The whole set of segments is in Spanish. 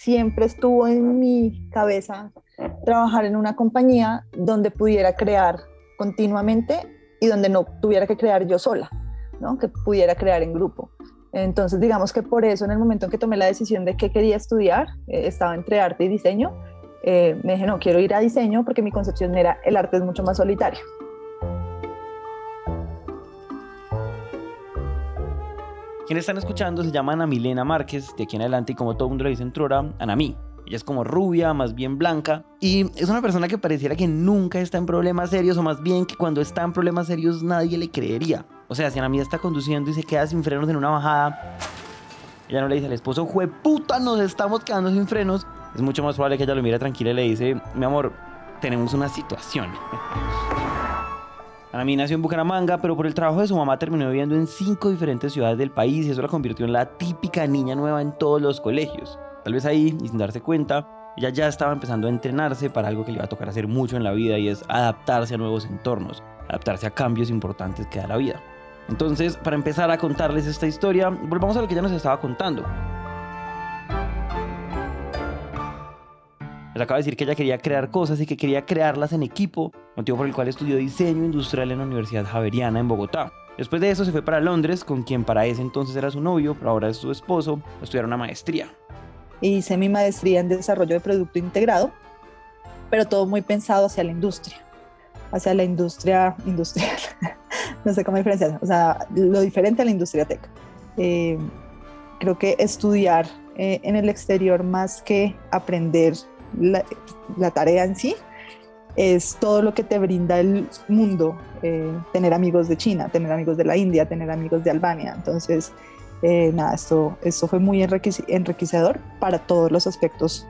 siempre estuvo en mi cabeza trabajar en una compañía donde pudiera crear continuamente y donde no tuviera que crear yo sola, ¿no? que pudiera crear en grupo. Entonces, digamos que por eso en el momento en que tomé la decisión de qué quería estudiar, eh, estaba entre arte y diseño, eh, me dije, no, quiero ir a diseño porque mi concepción era, el arte es mucho más solitario. Quienes están escuchando se llama Ana Milena Márquez, de aquí en adelante, y como todo mundo le dice en Trora, Anamí. Ella es como rubia, más bien blanca, y es una persona que pareciera que nunca está en problemas serios, o más bien que cuando está en problemas serios nadie le creería. O sea, si Anamí está conduciendo y se queda sin frenos en una bajada, ella no le dice al esposo, jue puta, nos estamos quedando sin frenos. Es mucho más probable que ella lo mire tranquila y le dice, mi amor, tenemos una situación. Ana nació en Bucaramanga, pero por el trabajo de su mamá terminó viviendo en cinco diferentes ciudades del país y eso la convirtió en la típica niña nueva en todos los colegios. Tal vez ahí, y sin darse cuenta, ella ya estaba empezando a entrenarse para algo que le iba a tocar hacer mucho en la vida y es adaptarse a nuevos entornos, adaptarse a cambios importantes que da la vida. Entonces, para empezar a contarles esta historia, volvamos a lo que ya nos estaba contando. Les acaba de decir que ella quería crear cosas y que quería crearlas en equipo, motivo por el cual estudió diseño industrial en la Universidad Javeriana en Bogotá. Después de eso se fue para Londres, con quien para ese entonces era su novio, pero ahora es su esposo, a estudiar una maestría. Hice mi maestría en desarrollo de producto integrado, pero todo muy pensado hacia la industria, hacia la industria industrial, no sé cómo diferenciar, o sea, lo diferente a la industria tech. Eh, creo que estudiar eh, en el exterior más que aprender la, tarea en sí es todo lo que te brinda el mundo, eh, tener amigos de China, tener amigos de la India, tener amigos de Albania. Entonces, eh, nada, esto, esto fue muy enriquecedor para todos los aspectos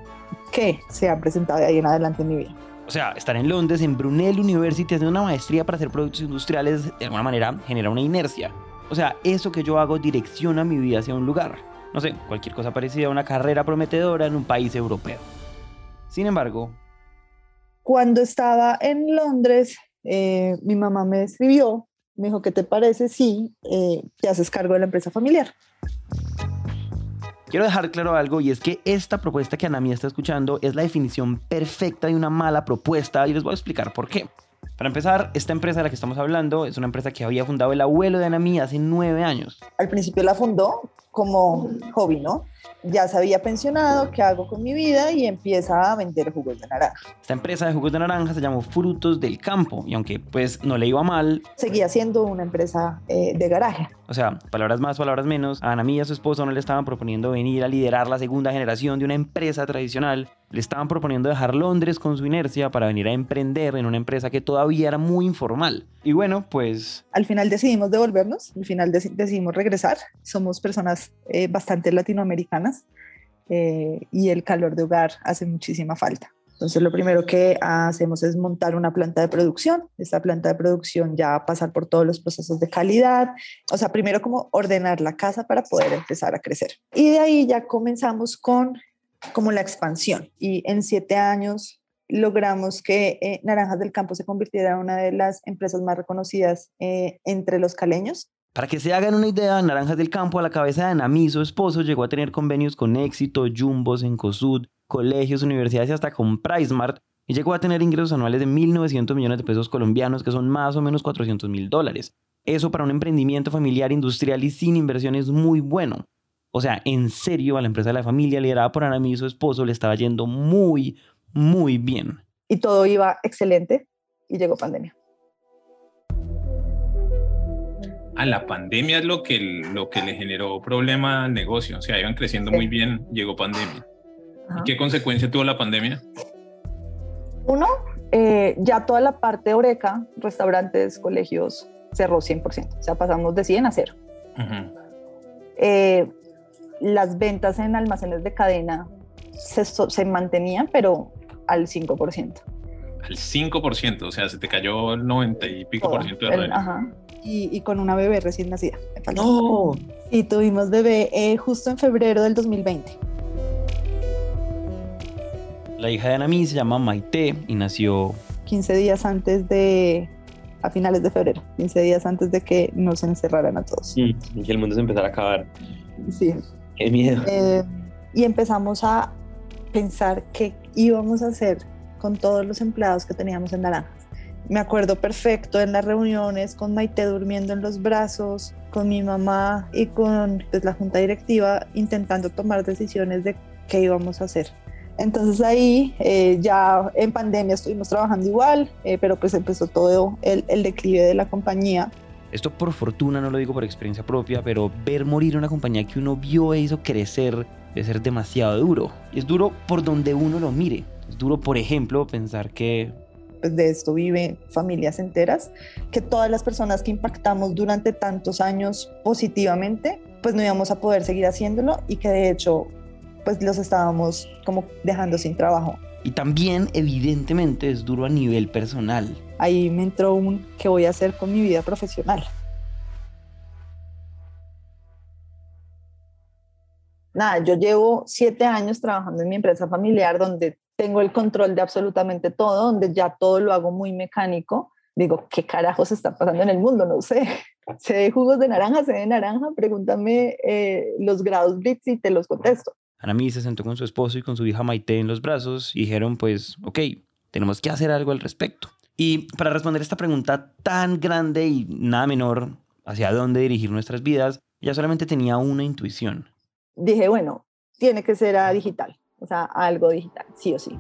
que se han presentado de ahí en adelante en mi vida. O sea, estar en Londres, en Brunel University, haciendo una maestría para hacer productos industriales, de alguna manera genera una inercia. O sea, eso que yo hago direcciona mi vida hacia un lugar. No sé, cualquier cosa parecida a una carrera prometedora en un país europeo. Sin embargo, cuando estaba en Londres, eh, mi mamá me escribió, me dijo, ¿qué te parece si eh, te haces cargo de la empresa familiar? Quiero dejar claro algo y es que esta propuesta que Anami está escuchando es la definición perfecta de una mala propuesta y les voy a explicar por qué. Para empezar, esta empresa de la que estamos hablando es una empresa que había fundado el abuelo de Anami hace nueve años. Al principio la fundó como hobby, ¿no? ya se había pensionado, ¿qué hago con mi vida? Y empieza a vender jugos de naranja. Esta empresa de jugos de naranja se llamó Frutos del Campo y aunque pues no le iba mal... Seguía siendo una empresa eh, de garaje. O sea, palabras más, palabras menos, a Ana Mía, su esposo, no le estaban proponiendo venir a liderar la segunda generación de una empresa tradicional. Le estaban proponiendo dejar Londres con su inercia para venir a emprender en una empresa que todavía era muy informal. Y bueno, pues... Al final decidimos devolvernos, al final decidimos regresar. Somos personas eh, bastante latinoamericanas eh, y el calor de hogar hace muchísima falta. Entonces lo primero que hacemos es montar una planta de producción. Esta planta de producción ya pasar por todos los procesos de calidad. O sea, primero como ordenar la casa para poder empezar a crecer. Y de ahí ya comenzamos con como la expansión. Y en siete años logramos que eh, Naranjas del Campo se convirtiera en una de las empresas más reconocidas eh, entre los caleños. Para que se hagan una idea, Naranjas del Campo a la cabeza de Anami, su esposo, llegó a tener convenios con Éxito, Jumbos, Encosud, colegios, universidades y hasta con PriceMart y llegó a tener ingresos anuales de 1.900 millones de pesos colombianos, que son más o menos 400 mil dólares. Eso para un emprendimiento familiar, industrial y sin inversión es muy bueno. O sea, en serio, a la empresa de la familia liderada por Ana y su esposo le estaba yendo muy, muy bien. Y todo iba excelente y llegó pandemia. A la pandemia es lo que, lo que le generó problema al negocio. O sea, iban creciendo muy bien, llegó pandemia. ¿Y qué consecuencia tuvo la pandemia? Uno, eh, ya toda la parte oreca, restaurantes, colegios, cerró 100%. O sea, pasamos de 100 a 0. eh, las ventas en almacenes de cadena se, se mantenían, pero al 5%. Al 5%, o sea, se te cayó el 90 y pico por ciento de el, Ajá. Y, y, con una bebé recién nacida. No. Y tuvimos bebé eh, justo en febrero del 2020. La hija de Anami se llama Maite y nació 15 días antes de, a finales de febrero, 15 días antes de que nos encerraran a todos. y que el mundo se empezara a acabar. Sí. Qué miedo. Eh, y empezamos a pensar qué íbamos a hacer con todos los empleados que teníamos en Naranjas. Me acuerdo perfecto en las reuniones con Maite durmiendo en los brazos, con mi mamá y con pues, la junta directiva intentando tomar decisiones de qué íbamos a hacer. Entonces ahí eh, ya en pandemia estuvimos trabajando igual, eh, pero pues empezó todo el, el declive de la compañía. Esto por fortuna, no lo digo por experiencia propia, pero ver morir una compañía que uno vio e hizo crecer debe ser demasiado duro. Y es duro por donde uno lo mire. Es duro, por ejemplo, pensar que pues de esto viven familias enteras, que todas las personas que impactamos durante tantos años positivamente, pues no íbamos a poder seguir haciéndolo y que de hecho pues los estábamos como dejando sin trabajo. Y también evidentemente es duro a nivel personal. Ahí me entró un qué voy a hacer con mi vida profesional. Nada, yo llevo siete años trabajando en mi empresa familiar donde tengo el control de absolutamente todo, donde ya todo lo hago muy mecánico. Digo, ¿qué carajos está pasando en el mundo? No sé. Sé de jugos de naranja, sé de naranja, pregúntame eh, los grados Blitz y te los contesto. Anami se sentó con su esposo y con su hija Maite en los brazos y dijeron, pues, ok, tenemos que hacer algo al respecto. Y para responder esta pregunta tan grande y nada menor, hacia dónde dirigir nuestras vidas, ya solamente tenía una intuición. Dije, bueno, tiene que ser a digital, o sea, algo digital, sí o sí.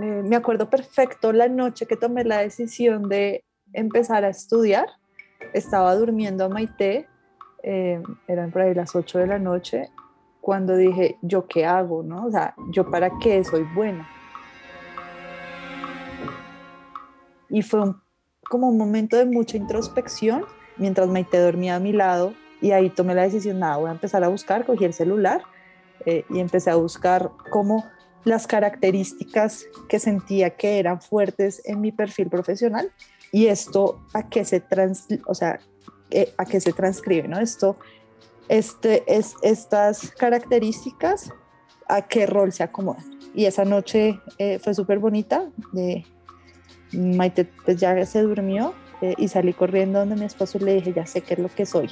Eh, me acuerdo perfecto la noche que tomé la decisión de empezar a estudiar. Estaba durmiendo a Maite, eh, eran por ahí las 8 de la noche, cuando dije, ¿yo qué hago? ¿no? O sea, ¿yo para qué soy buena? Y fue como un momento de mucha introspección mientras Maite dormía a mi lado y ahí tomé la decisión, nada, voy a empezar a buscar, cogí el celular eh, y empecé a buscar cómo las características que sentía que eran fuertes en mi perfil profesional y esto a qué se, trans, o sea, eh, a qué se transcribe, ¿no? Esto este, es, estas características a qué rol se acomodan. Y esa noche eh, fue súper bonita. De, Maite pues ya se durmió eh, y salí corriendo donde mi esposo le dije, ya sé qué es lo que soy.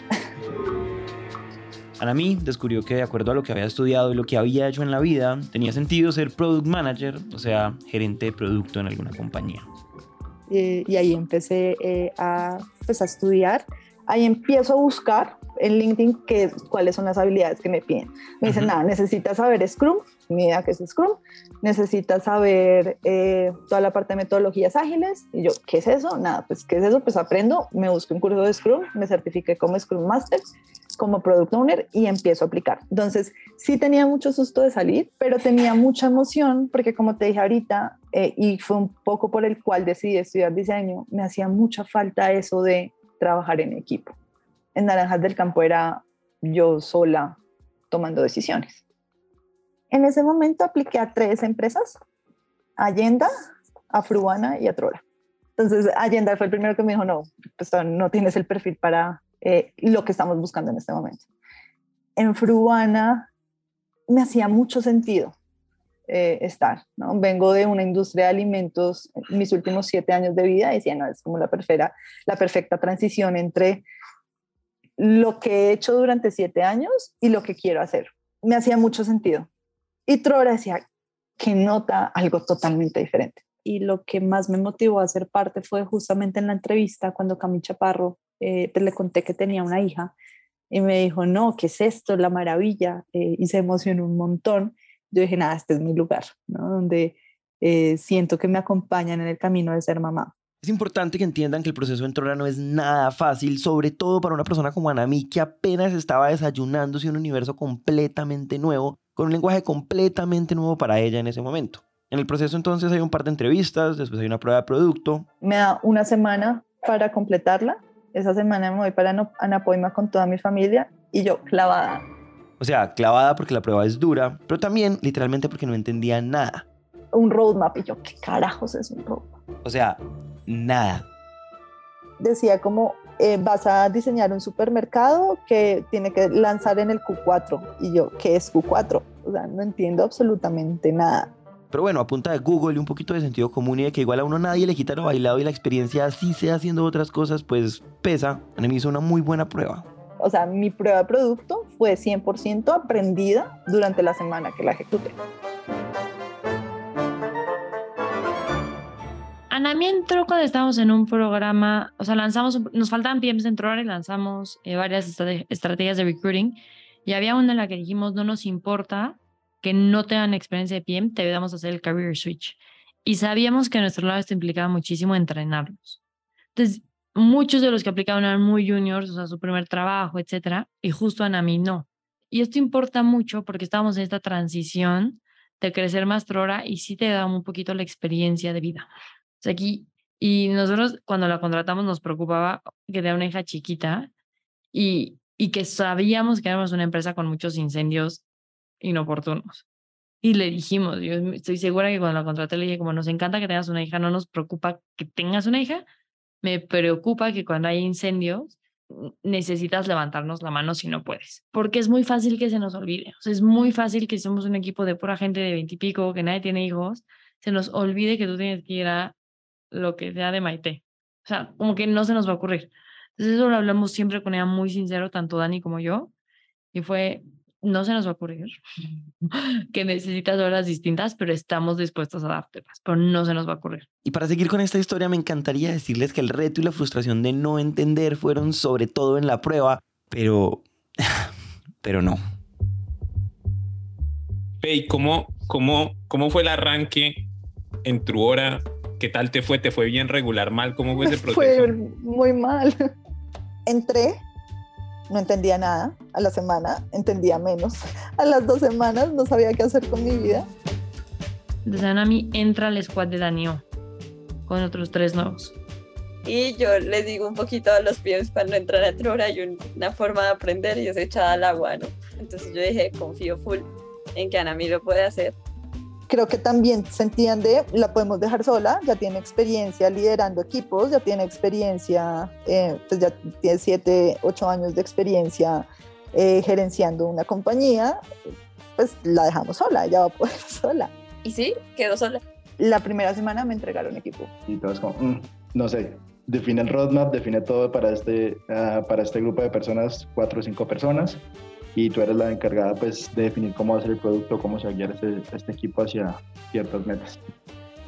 Anami descubrió que de acuerdo a lo que había estudiado y lo que había hecho en la vida, tenía sentido ser product manager, o sea, gerente de producto en alguna compañía. Eh, y ahí empecé a, pues, a estudiar. Ahí empiezo a buscar en LinkedIn qué, cuáles son las habilidades que me piden. Me dicen, nada, necesitas saber Scrum, idea qué es Scrum, necesitas saber eh, toda la parte de metodologías ágiles. Y yo, ¿qué es eso? Nada, pues, ¿qué es eso? Pues aprendo, me busco un curso de Scrum, me certifiqué como Scrum Master, como Product Owner y empiezo a aplicar. Entonces, sí tenía mucho susto de salir, pero tenía mucha emoción porque, como te dije ahorita, eh, y fue un poco por el cual decidí estudiar diseño, me hacía mucha falta eso de trabajar en equipo en Naranjas del Campo era yo sola tomando decisiones. En ese momento apliqué a tres empresas, Allenda, a Fruana y a Trora. Entonces, Allenda fue el primero que me dijo, no, pues no tienes el perfil para eh, lo que estamos buscando en este momento. En Fruana me hacía mucho sentido eh, estar, ¿no? Vengo de una industria de alimentos, mis últimos siete años de vida, decía, no, es como la perfecta transición entre lo que he hecho durante siete años y lo que quiero hacer. Me hacía mucho sentido. Y Trora decía que nota algo totalmente diferente. Y lo que más me motivó a ser parte fue justamente en la entrevista cuando Cami Chaparro, eh, pues le conté que tenía una hija y me dijo, no, ¿qué es esto? La maravilla. Eh, y se emocionó un montón. Yo dije, nada, este es mi lugar. Donde eh, siento que me acompañan en el camino de ser mamá. Es importante que entiendan que el proceso en Trora no es nada fácil, sobre todo para una persona como Anami que apenas estaba desayunándose un universo completamente nuevo, con un lenguaje completamente nuevo para ella en ese momento. En el proceso entonces hay un par de entrevistas, después hay una prueba de producto. Me da una semana para completarla. Esa semana me voy para Anapoima con toda mi familia y yo clavada. O sea, clavada porque la prueba es dura, pero también literalmente porque no entendía nada. Un roadmap y yo, ¿qué carajos es un roadmap? O sea, nada. Decía como, eh, vas a diseñar un supermercado que tiene que lanzar en el Q4. Y yo, ¿qué es Q4? O sea, no entiendo absolutamente nada. Pero bueno, a punta de Google y un poquito de sentido común y de que igual a uno nadie le quita lo bailado y la experiencia así sea haciendo otras cosas, pues pesa. A mí me hizo una muy buena prueba. O sea, mi prueba de producto fue 100% aprendida durante la semana que la ejecuté. Anami entró cuando estábamos en un programa, o sea, lanzamos, nos faltaban PMs dentro y lanzamos eh, varias estrategias de recruiting y había una en la que dijimos, no nos importa que no tengan experiencia de PM, te ayudamos a hacer el career switch. Y sabíamos que a nuestro lado esto implicaba muchísimo entrenarlos. Entonces, muchos de los que aplicaban eran muy juniors, o sea, su primer trabajo, etcétera, y justo Anami no. Y esto importa mucho porque estábamos en esta transición de crecer más trora y sí te da un poquito la experiencia de vida. O sea, aquí, y nosotros cuando la contratamos nos preocupaba que era una hija chiquita y, y que sabíamos que éramos una empresa con muchos incendios inoportunos. Y le dijimos, yo estoy segura que cuando la contraté le dije, como nos encanta que tengas una hija, no nos preocupa que tengas una hija, me preocupa que cuando hay incendios necesitas levantarnos la mano si no puedes, porque es muy fácil que se nos olvide, o sea, es muy fácil que somos un equipo de pura gente de veintipico, que nadie tiene hijos, se nos olvide que tú tienes que ir a lo que sea de Maite, o sea, como que no se nos va a ocurrir. Entonces eso lo hablamos siempre con ella muy sincero, tanto Dani como yo, y fue, no se nos va a ocurrir que necesitas horas distintas, pero estamos dispuestos a dártelas, pero no se nos va a ocurrir. Y para seguir con esta historia, me encantaría decirles que el reto y la frustración de no entender fueron sobre todo en la prueba, pero... pero no. Hey, ¿cómo, cómo, ¿cómo fue el arranque en tu hora? ¿Qué tal te fue? ¿Te fue bien regular, mal? ¿Cómo fue ese proceso? Fue muy mal. Entré no entendía nada. A la semana entendía menos. A las dos semanas no sabía qué hacer con mi vida. Entonces entra al squad de Danio con otros tres nuevos. Y yo les digo un poquito a los pies cuando entran a Trora hay una forma de aprender y es echada al agua, ¿no? Entonces yo dije, confío full en que Anami lo puede hacer creo que también sentían de, la podemos dejar sola, ya tiene experiencia liderando equipos, ya tiene experiencia, eh, pues ya tiene siete, ocho años de experiencia eh, gerenciando una compañía, pues la dejamos sola, ya va a poder sola. Y sí, quedó sola. La primera semana me entregaron equipo. Y todos como, mm, no sé, define el roadmap, define todo para este, ah, para este grupo de personas, cuatro o cinco personas, y tú eres la encargada pues de definir cómo va a ser el producto, cómo se va a guiar este, este equipo hacia ciertas metas.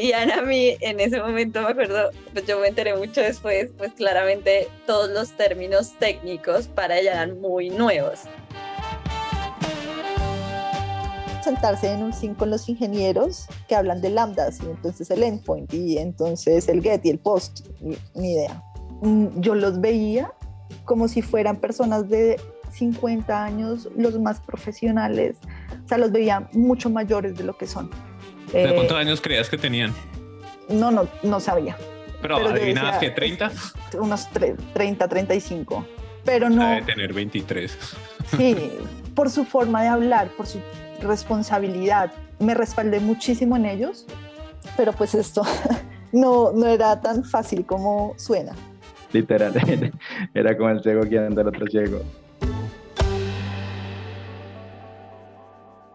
Y Ana, a mí en ese momento me acuerdo, pues yo me enteré mucho después, pues claramente todos los términos técnicos para ella eran muy nuevos. Sentarse en un sim con los ingenieros que hablan de lambdas y entonces el endpoint y entonces el get y el post, ni idea. Mm, yo los veía como si fueran personas de 50 años, los más profesionales, o sea, los veía mucho mayores de lo que son. ¿De cuántos eh, años creías que tenían? No, no, no sabía. ¿Pero, adivinabas que 30? Unos 30, 35. Pero no... Debe tener 23. Sí, por su forma de hablar, por su responsabilidad. Me respaldé muchísimo en ellos, pero pues esto no, no era tan fácil como suena. Literal, era como el ciego guiando al otro ciego.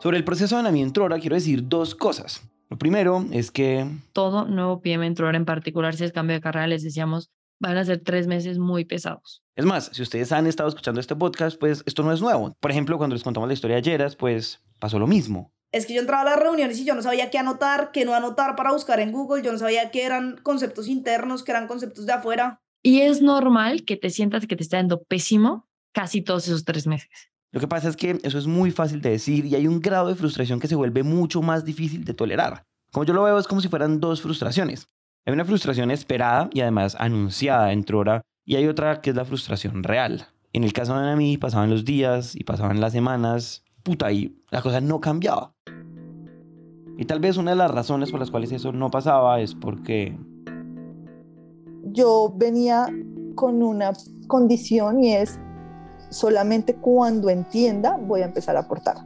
Sobre el proceso de Anami en Trora quiero decir dos cosas. Lo primero es que... Todo nuevo PM en Trora, en particular si es cambio de carrera, les decíamos, van a ser tres meses muy pesados. Es más, si ustedes han estado escuchando este podcast, pues esto no es nuevo. Por ejemplo, cuando les contamos la historia de Yeras, pues pasó lo mismo. Es que yo entraba a las reuniones y yo no sabía qué anotar, qué no anotar para buscar en Google, yo no sabía qué eran conceptos internos, qué eran conceptos de afuera. Y es normal que te sientas que te está dando pésimo casi todos esos tres meses. Lo que pasa es que eso es muy fácil de decir y hay un grado de frustración que se vuelve mucho más difícil de tolerar. Como yo lo veo es como si fueran dos frustraciones. Hay una frustración esperada y además anunciada en Trora y hay otra que es la frustración real. En el caso de Anami pasaban los días y pasaban las semanas, puta, y la cosa no cambiaba. Y tal vez una de las razones por las cuales eso no pasaba es porque... Yo venía con una condición y es solamente cuando entienda voy a empezar a aportar.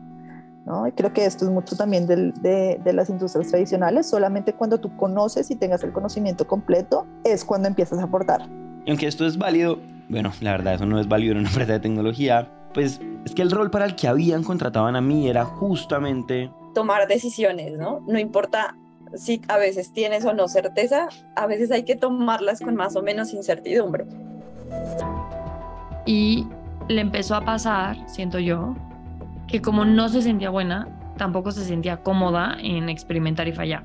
¿no? Y creo que esto es mucho también de, de, las industrias tradicionales, solamente cuando tú conoces y tengas el conocimiento completo es cuando empiezas a aportar. Y aunque esto es válido, bueno, la verdad eso no es válido en una empresa de tecnología, pues es que el rol para el que habían contratado a mí era justamente... Tomar decisiones, ¿no? No importa si a veces tienes o no certeza, a veces hay que tomarlas con más o menos incertidumbre. Y le empezó a pasar, siento yo, que como no se sentía buena, tampoco se sentía cómoda en experimentar y fallar.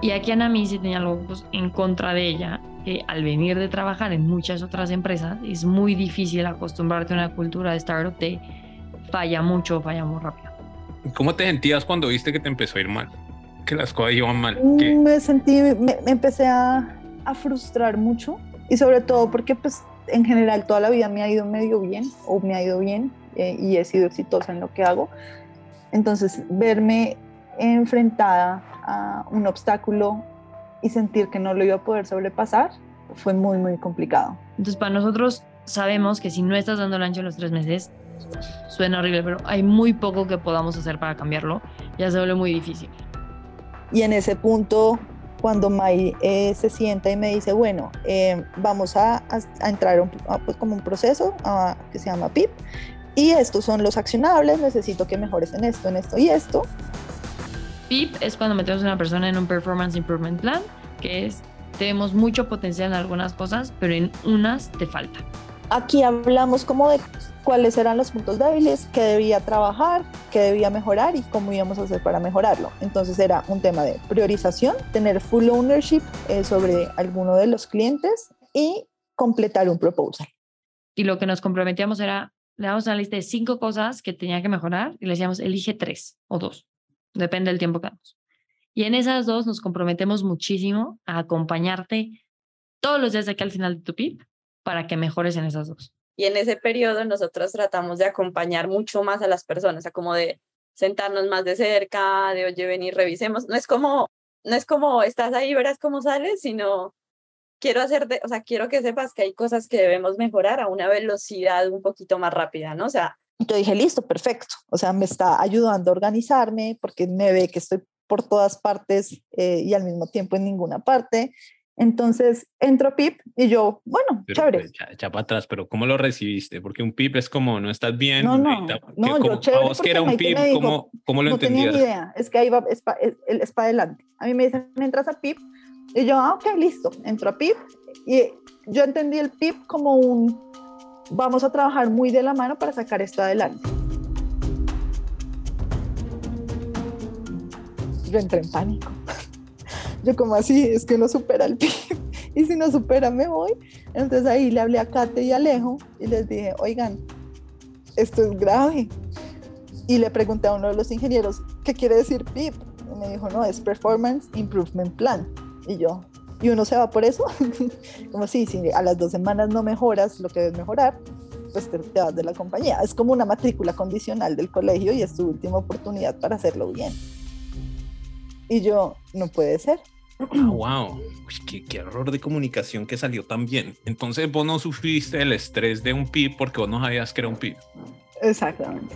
Y aquí Anami sí tenía algo pues, en contra de ella, que al venir de trabajar en muchas otras empresas es muy difícil acostumbrarte a una cultura de startup de falla mucho, falla muy rápido. ¿Cómo te sentías cuando viste que te empezó a ir mal? Que las cosas iban mal. Me sentí, me, empecé a, a, frustrar mucho y sobre todo porque pues en general toda la vida me ha ido medio bien o me ha ido bien eh, y he sido exitosa en lo que hago. Entonces verme enfrentada a un obstáculo y sentir que no lo iba a poder sobrepasar fue muy, muy complicado. Entonces, para nosotros sabemos que si no estás dando el ancho en los tres meses, suena horrible, pero hay muy poco que podamos hacer para cambiarlo. Ya se vuelve muy difícil. Y en ese punto, cuando May eh, se sienta y me dice, bueno, eh, vamos a, entrar un, pues como un proceso que se llama PIP, y estos son los accionables, necesito que mejores en esto, en esto y esto. PIP es cuando metemos a una persona en un Performance Improvement Plan, que es, tenemos mucho potencial en algunas cosas, pero en unas te falta. Aquí hablamos como de cuáles eran los puntos débiles, qué debía trabajar, qué debía mejorar y cómo íbamos a hacer para mejorarlo. Entonces era un tema de priorización, tener full ownership eh, sobre alguno de los clientes y completar un proposal. Y lo que nos comprometíamos era, le damos una lista de cinco cosas que tenía que mejorar y le decíamos, elige tres o dos. Depende del tiempo que damos. Y en esas dos nos comprometemos muchísimo a acompañarte todos los días de aquí al final de tu PIP para que mejores en esas dos. Y en ese periodo nosotros tratamos de acompañar mucho más a las personas, o sea, como de sentarnos más de cerca, de oye, ven y revisemos. No es como, no es como estás ahí, verás cómo sales, sino quiero hacerte, o sea, quiero que sepas que hay cosas que debemos mejorar a una velocidad un poquito más rápida, ¿no? O sea, yo dije, listo, perfecto. O sea, me está ayudando a organizarme porque me ve que estoy por todas partes eh, y al mismo tiempo en ninguna parte. Entonces entro PIP y yo, bueno, chévere. Pues, ya, para atrás, pero ¿cómo lo recibiste? Porque un PIP es como, no estás bien. No, no, no yo chévere. vos que era un PIP, ¿cómo, ¿cómo, lo no entendías? No tenía ni idea, es que ahí va, es para es pa adelante. A mí me dicen, entras a PIP y yo, ah, ok, listo, entro a PIP y yo entendí el PIP como un vamos a trabajar muy de la mano para sacar esto adelante. Yo entré en pánico. Yo como así, es que no supera el PIB. Y si no supera, me voy. Entonces ahí le hablé a Kate y Alejo y les dije, oigan, esto es grave. Y le pregunté a uno de los ingenieros, ¿qué quiere decir PIP? Y me dijo, no, es Performance Improvement Plan. Y yo, y uno se va por eso. como si, si a las dos semanas no mejoras lo que debes mejorar, pues te, vas de la compañía. Es como una matrícula condicional del colegio y es tu última oportunidad para hacerlo bien. Y yo, no puede ser. wow, qué, qué, error de comunicación que salió tan bien. Entonces vos no sufriste el estrés de un PIB porque vos no sabías que era un PIB. Exactamente.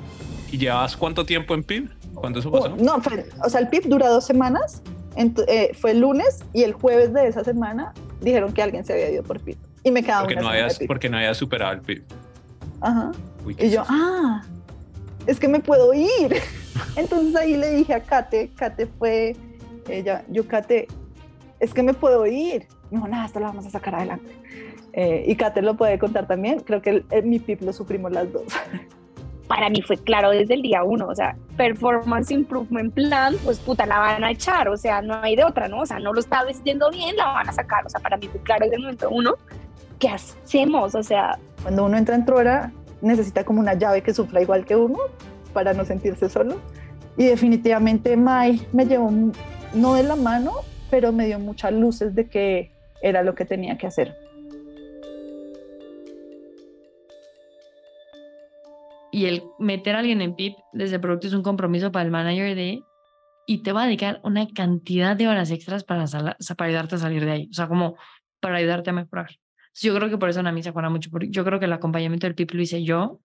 ¿Y llevas cuánto tiempo en PIB? ¿Cuándo eso pasó? no, o sea, el PIB dura dos semanas eh, fue el lunes y el jueves de esa semana dijeron que alguien se había ido por PIB. Y me quedaba porque no habías, Porque no había superado el PIB. Ajá. y yo, ah, es que me puedo ir. Entonces ahí le dije a Kate, Kate fue, ella, yo Kate, es que me puedo ir. Me dijo, nada, esto lo vamos a sacar adelante. Eh, y Kate lo puede contar también, creo que mi PIB lo sufrimos las dos. para mí fue claro desde el día uno, o sea, performance improvement plan, pues puta, la van a echar, o sea, no hay de otra, ¿no? O sea, no lo está haciendo bien, la van a sacar, o sea, para mí fue claro desde el momento uno, ¿qué hacemos? O sea... Cuando uno entra en Trora, necesita como una llave que sufra igual que uno para no sentirse solo. Y definitivamente Mai me llevó, no de la mano, pero me dio muchas luces de que era lo que tenía que hacer. y el meter a alguien en PIP desde el producto es un compromiso para el manager de y te va a dedicar una cantidad de horas extras para, ayudarte a salir de ahí, o sea, como para ayudarte a mejorar. Yo creo que por eso a mí se acuerda mucho, porque yo creo que el acompañamiento del PIP lo hice yo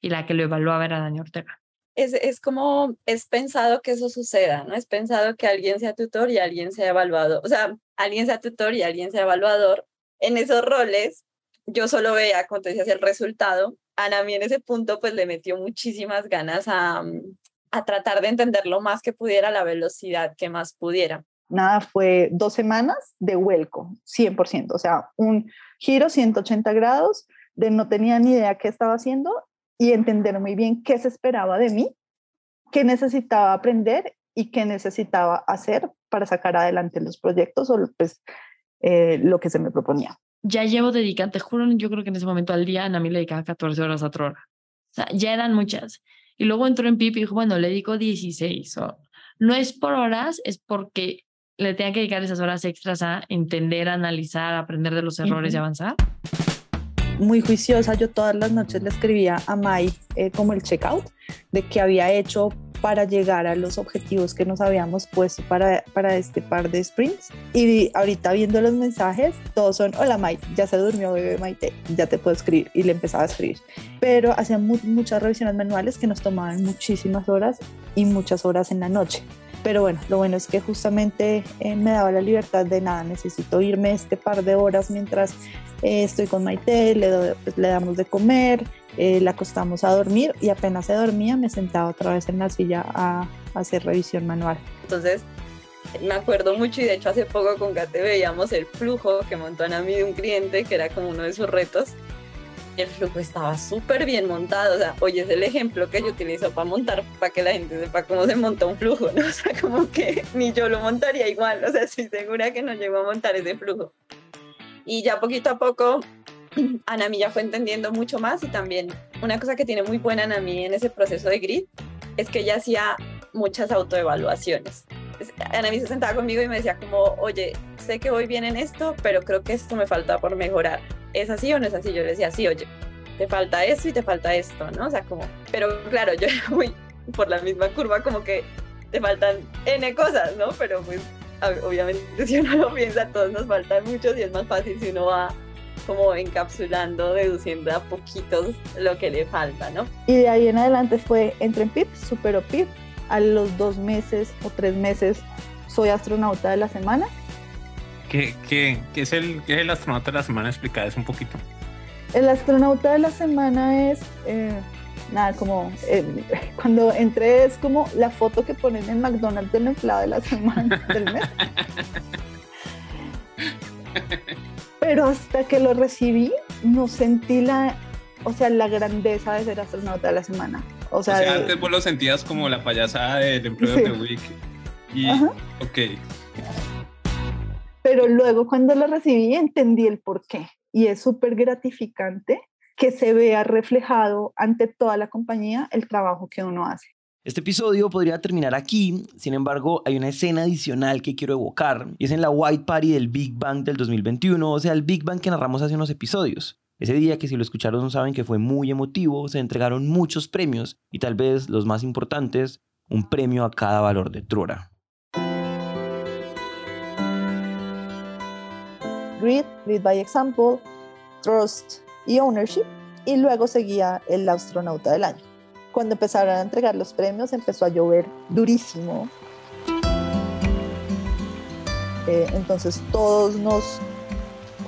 y la que lo evaluaba era Dani Ortega. Es, es como, es pensado que eso suceda, ¿no? Es pensado que alguien sea tutor y alguien sea evaluado, o sea, alguien sea tutor y alguien sea evaluador. En esos roles, yo solo veía cuando decías el resultado Ana, a mí en ese punto pues le metió muchísimas ganas a, mm, a tratar de entender lo más que pudiera la velocidad que más pudiera. Nada, fue dos semanas de vuelco, 100%, o sea, un giro 180 grados de no tenía ni idea qué estaba haciendo y entender muy bien qué se esperaba de mí, qué necesitaba aprender y qué necesitaba hacer para sacar adelante los proyectos o pues, eh, lo que se me proponía. Ya llevo dedicando, te juro, yo creo que en ese momento al día a mí le dedicaba 14 horas a Trora. O sea, ya eran muchas. Y luego entró en PIP y dijo, bueno, le dedico 16. O, no es por horas, es porque le tenía que dedicar esas horas extras a entender, analizar, aprender de los errores y avanzar. Muy juiciosa, yo todas las noches le escribía a Mai eh, como el checkout de qué había hecho para llegar a los objetivos que nos habíamos puesto para, para este par de sprints. Y ahorita viendo los mensajes, todos son, hola Mai, ya se durmió bebé Maite, ya te puedo escribir. Y le empezaba a escribir. Pero hacía muchas revisiones manuales que nos tomaban muchísimas horas y muchas horas en la noche. Pero bueno, lo bueno es que justamente eh, me daba la libertad de nada, necesito irme este par de horas mientras eh, estoy con Maite, le, pues, le damos de comer, eh, la acostamos a dormir y apenas se dormía me sentaba otra vez en la silla a, a hacer revisión manual. Entonces, me acuerdo mucho y de hecho hace poco con Kate veíamos el flujo que montó a mí de un cliente que era como uno de sus retos el flujo estaba súper bien montado. O sea, hoy es el ejemplo que yo utilizo para montar, para que la gente sepa cómo se monta un flujo, ¿no? O sea, como que ni yo lo montaría igual. O sea, estoy segura que no llego a montar ese flujo. Y ya poquito a poco, Anami ya fue entendiendo mucho más y también una cosa que tiene muy buena Anami en ese proceso de grid es que ella hacía muchas autoevaluaciones. Anami se sentaba conmigo y me decía como, oye, sé que voy bien en esto, pero creo que esto me falta por mejorar ¿es así o no es así? Yo le decía, sí, oye, te falta esto y te falta esto, ¿no? O sea, como, pero claro, yo era muy por la misma curva, como que te faltan N cosas, ¿no? Pero pues, obviamente, si uno lo piensa, todos nos faltan muchos y es más fácil si uno va como encapsulando, deduciendo a poquitos lo que le falta, ¿no? Y de ahí en adelante fue, entre en PIP, superó PIP, a los dos meses o tres meses soy astronauta de la semana ¿Qué, qué, qué es, el, ¿Qué es el astronauta de la semana? eso un poquito. El astronauta de la semana es, eh, nada, como eh, cuando entré es como la foto que ponen en McDonald's del empleado de la semana del mes. Pero hasta que lo recibí, no sentí la, o sea, la grandeza de ser astronauta de la semana. O sea, antes vos lo sentías como la payasada del empleo de Week. Y, ok pero luego cuando lo recibí entendí el por qué y es súper gratificante que se vea reflejado ante toda la compañía el trabajo que uno hace. Este episodio podría terminar aquí, sin embargo hay una escena adicional que quiero evocar y es en la White Party del Big Bang del 2021, o sea, el Big Bang que narramos hace unos episodios. Ese día que si lo escucharon saben que fue muy emotivo, se entregaron muchos premios y tal vez los más importantes, un premio a cada valor de Trora. Grid, Grid by Example, Trust y Ownership, y luego seguía el astronauta del año. Cuando empezaron a entregar los premios empezó a llover durísimo. Eh, entonces todos nos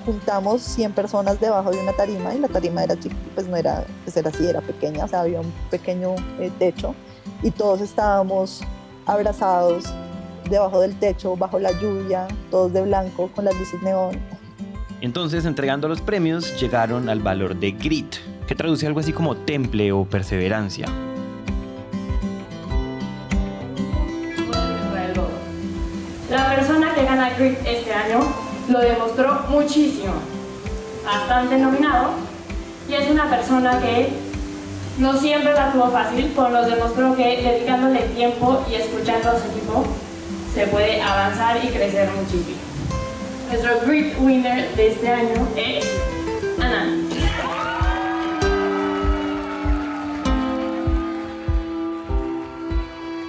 juntamos 100 personas debajo de una tarima y la tarima era chiquita, pues no era, pues era así, era pequeña, o sea, había un pequeño eh, techo y todos estábamos abrazados debajo del techo, bajo la lluvia, todos de blanco con las luces neón. Entonces, entregando los premios, llegaron al valor de grit, que traduce algo así como temple o perseverancia. La persona que gana grit este año lo demostró muchísimo, bastante nominado, y es una persona que no siempre la tuvo fácil, pero nos demostró que dedicándole tiempo y escuchando a su equipo se puede avanzar y crecer muchísimo. Nuestro Great Winner de este año es Ana.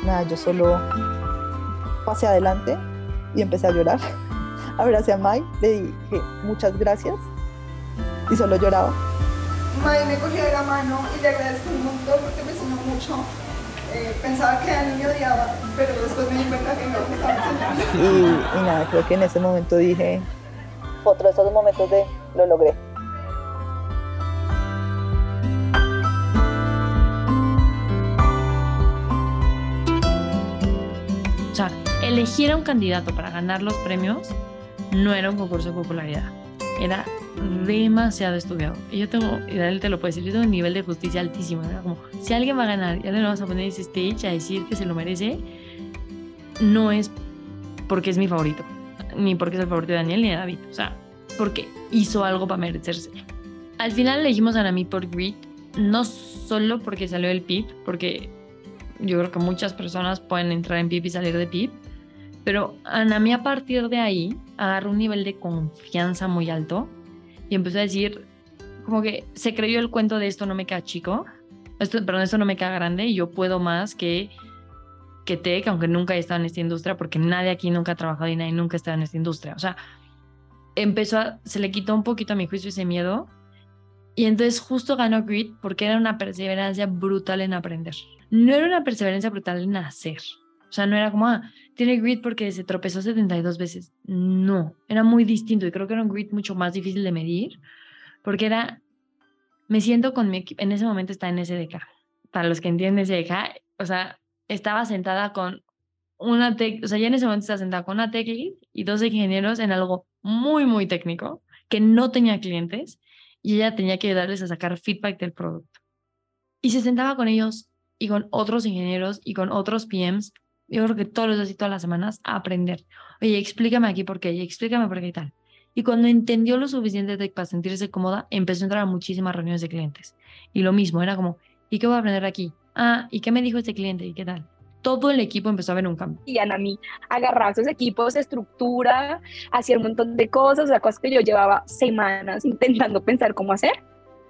Nada, yo solo pasé adelante y empecé a llorar. Abracé a Mai, le dije muchas gracias y solo lloraba. Mai me cogió de la mano y le agradezco un montón porque me enseñó mucho eh, pensaba que Dani me odiaba, pero después me di cuenta que no me estaba enseñando. Y, nada, creo que en ese momento dije, otro de esos momentos de lo logré. O sea, elegir a un candidato para ganar los premios no era un concurso de popularidad, era demasiado estudiado. Y yo tengo, y Daniel te lo puede decir, yo tengo un nivel de justicia altísimo. Era como, si alguien va a ganar, ya le vamos a poner ese stage a decir que se lo merece, no es porque es mi favorito, ni porque es el favorito de Daniel ni de David. O sea, porque hizo algo para merecerse. Al final elegimos a Nami por Grit, no solo porque salió el PIP, porque yo creo que muchas personas pueden entrar en PIP y salir de PIP, pero Anami a partir de ahí agarró un nivel de confianza muy alto y empezó a decir, como que se creyó el cuento de esto no me queda chico, esto, perdón, esto no me queda grande y yo puedo más que, que Tech, aunque nunca he estado en esta industria, porque nadie aquí nunca ha trabajado y nadie nunca ha estado en esta industria. O sea, empezó a, se le quitó un poquito a mi juicio ese miedo y entonces justo ganó Grit porque era una perseverancia brutal en aprender. No era una perseverancia brutal en hacer. O sea, no era como, ah, tiene grit porque se tropezó 72 veces. No, era muy distinto y creo que era un grit mucho más difícil de medir porque era, me siento con mi equipo, en ese momento está en SDK. Para los que entienden SDK, o sea, estaba sentada con una tech, o sea, ya en ese momento estaba sentada con una tech lead y dos ingenieros en algo muy, muy técnico que no tenía clientes y ella tenía que ayudarles a sacar feedback del producto. Y se sentaba con ellos y con otros ingenieros y con otros PMs, yo creo que todos los días y todas las semanas, a aprender. Oye, explícame aquí por qué, y explícame por qué y tal. Y cuando entendió lo suficiente de, para sentirse cómoda, empezó a entrar a muchísimas reuniones de clientes. Y lo mismo, era como, ¿y qué voy a aprender aquí? Ah, ¿y qué me dijo este cliente? ¿Y qué tal? todo el equipo empezó a ver un cambio. Y Anami agarraba sus equipos, estructura, hacía un montón de cosas, o sea, cosas que yo llevaba semanas intentando pensar cómo hacer.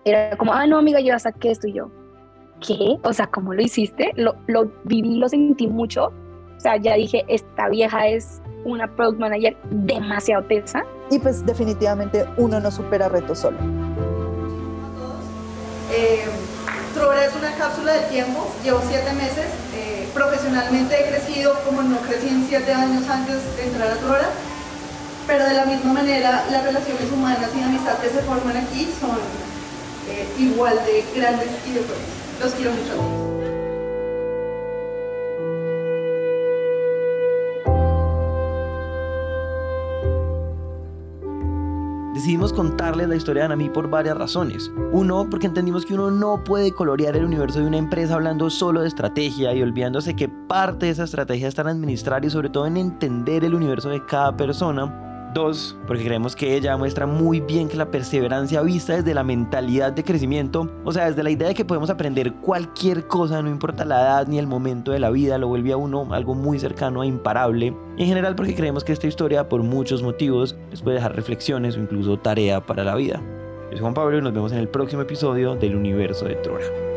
Era como, ah, no, amiga, yo ya saqué esto y yo. ¿Qué? O sea, ¿cómo lo hiciste? Lo, lo viví, lo sentí mucho. O sea, ya dije, esta vieja es una product manager demasiado tensa. Y pues definitivamente uno no supera retos solo. Eh, Trora es una cápsula de tiempo, llevo siete meses profesionalmente he crecido como no crecí en siete años antes de entrar a Trora, pero de la misma manera las relaciones humanas y amistad que se forman aquí son eh, igual de grandes y de fuertes. Los quiero mucho decidimos contarles la historia de Anami por varias razones. Uno, porque entendimos que uno no puede colorear el universo de una empresa hablando solo de estrategia y olvidándose que parte de esa estrategia está en administrar y sobre todo en entender el universo de cada persona Dos, porque creemos que ella muestra muy bien que la perseverancia vista desde la mentalidad de crecimiento, o sea, desde la idea de que podemos aprender cualquier cosa, no importa la edad ni el momento de la vida, lo vuelve a uno algo muy cercano e imparable. En general porque creemos que esta historia, por muchos motivos, les puede dejar reflexiones o incluso tarea para la vida. Yo soy Juan Pablo y nos vemos en el próximo episodio del Universo de Trora.